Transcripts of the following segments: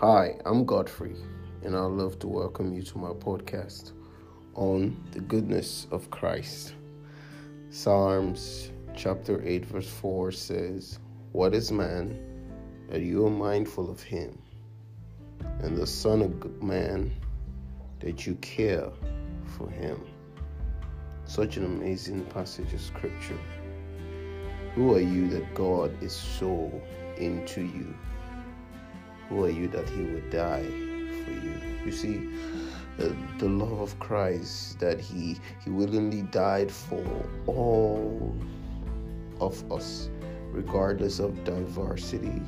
Hi, I'm Godfrey, and I'd love to welcome you to my podcast on the goodness of Christ. Psalms chapter 8, verse 4 says, What is man that you are mindful of him, and the Son of Man that you care for him? Such an amazing passage of scripture. Who are you that God is so into you? Who are you that He would die for you? You see, uh, the love of Christ that He He willingly died for all of us, regardless of diversity,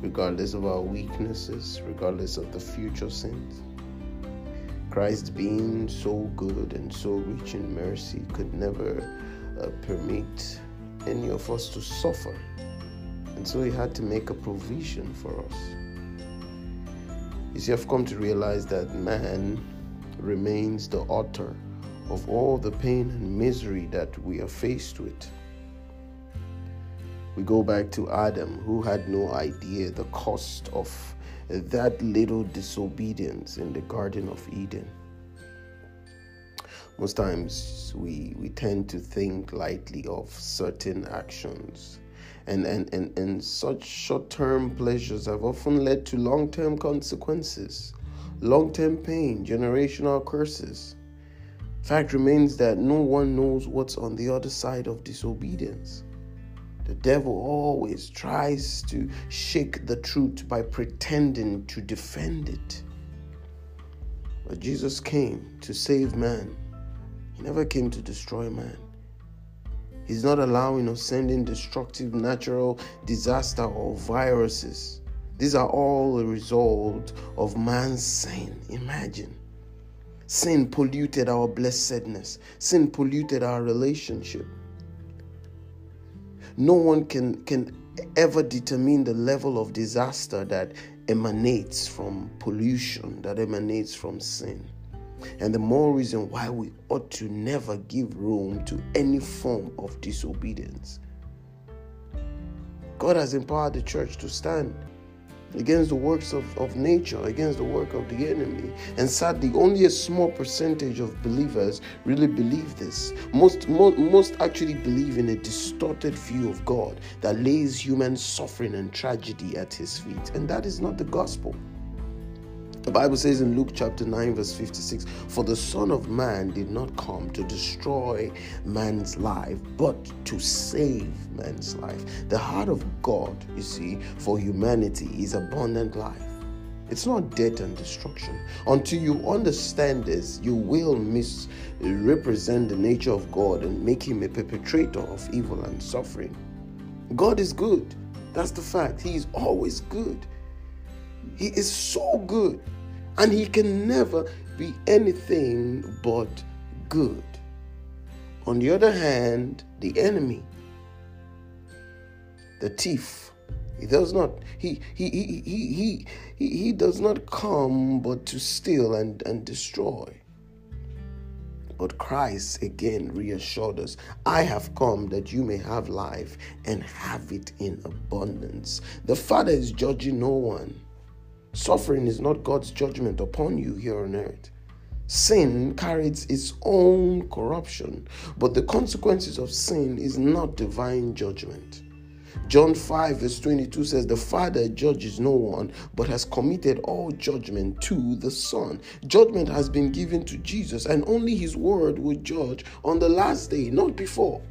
regardless of our weaknesses, regardless of the future sins. Christ, being so good and so rich in mercy, could never uh, permit any of us to suffer. And so he had to make a provision for us. You see, I've come to realize that man remains the author of all the pain and misery that we are faced with. We go back to Adam, who had no idea the cost of that little disobedience in the Garden of Eden most times we we tend to think lightly of certain actions and and and, and such short-term pleasures have often led to long-term consequences long-term pain generational curses. Fact remains that no one knows what's on the other side of disobedience. The devil always tries to shake the truth by pretending to defend it. But jesus came to save man. He never came to destroy man. He's not allowing or sending destructive natural disaster or viruses. These are all a result of man's sin. Imagine. Sin polluted our blessedness. Sin polluted our relationship. No one can, can ever determine the level of disaster that emanates from pollution, that emanates from sin. And the more reason why we ought to never give room to any form of disobedience. God has empowered the church to stand against the works of, of nature, against the work of the enemy. And sadly, only a small percentage of believers really believe this. Most, most, most actually believe in a distorted view of God that lays human suffering and tragedy at his feet. And that is not the gospel. The Bible says in Luke chapter 9, verse 56 For the Son of Man did not come to destroy man's life, but to save man's life. The heart of God, you see, for humanity is abundant life. It's not death and destruction. Until you understand this, you will misrepresent the nature of God and make him a perpetrator of evil and suffering. God is good. That's the fact. He is always good. He is so good. And he can never be anything but good. On the other hand, the enemy, the thief, he does not he he he he he, he, does not come but to steal and, and destroy. But Christ again reassured us I have come that you may have life and have it in abundance. The Father is judging no one. Suffering is not God's judgment upon you here on earth. Sin carries its own corruption, but the consequences of sin is not divine judgment. John 5, verse 22 says, The Father judges no one, but has committed all judgment to the Son. Judgment has been given to Jesus, and only His word will judge on the last day, not before.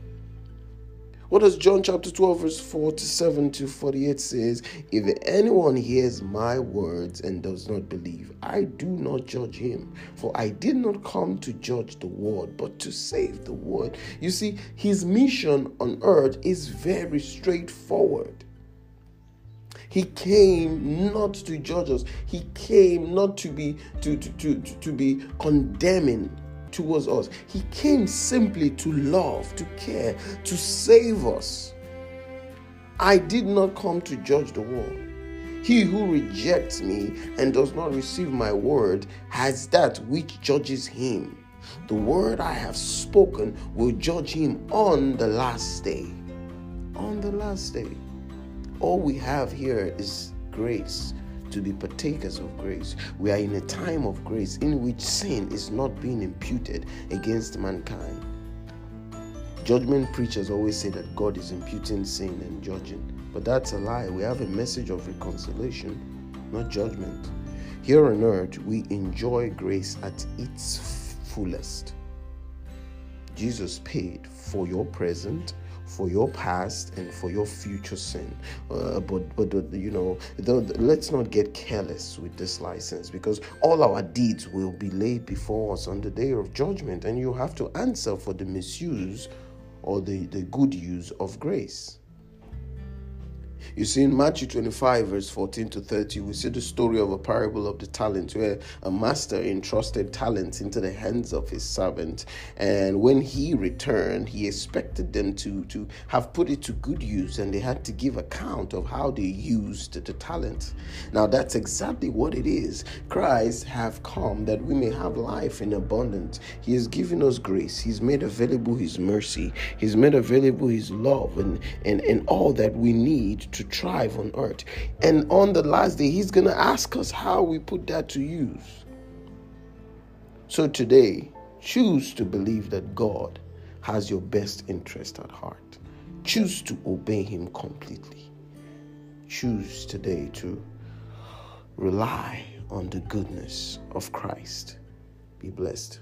What does John chapter 12, verse 47 to 48 says? If anyone hears my words and does not believe, I do not judge him. For I did not come to judge the world, but to save the world. You see, his mission on earth is very straightforward. He came not to judge us. He came not to be to, to, to, to be condemning towards us. He came simply to love, to care, to save us. I did not come to judge the world. He who rejects me and does not receive my word has that which judges him. The word I have spoken will judge him on the last day. On the last day. All we have here is grace to be partakers of grace. We are in a time of grace in which sin is not being imputed against mankind. Judgment preachers always say that God is imputing sin and judging, but that's a lie. We have a message of reconciliation, not judgment. Here on earth, we enjoy grace at its fullest. Jesus paid for your present, for your past, and for your future sin. Uh, but, but you know, let's not get careless with this license because all our deeds will be laid before us on the day of judgment, and you have to answer for the misuse or the, the good use of grace. You see, in Matthew 25, verse 14 to 30, we see the story of a parable of the talents where a master entrusted talents into the hands of his servant. And when he returned, he expected them to, to have put it to good use and they had to give account of how they used the talent. Now, that's exactly what it is. Christ have come that we may have life in abundance. He has given us grace. He's made available his mercy. He's made available his love and, and, and all that we need to thrive on earth. And on the last day, He's going to ask us how we put that to use. So today, choose to believe that God has your best interest at heart. Choose to obey Him completely. Choose today to rely on the goodness of Christ. Be blessed.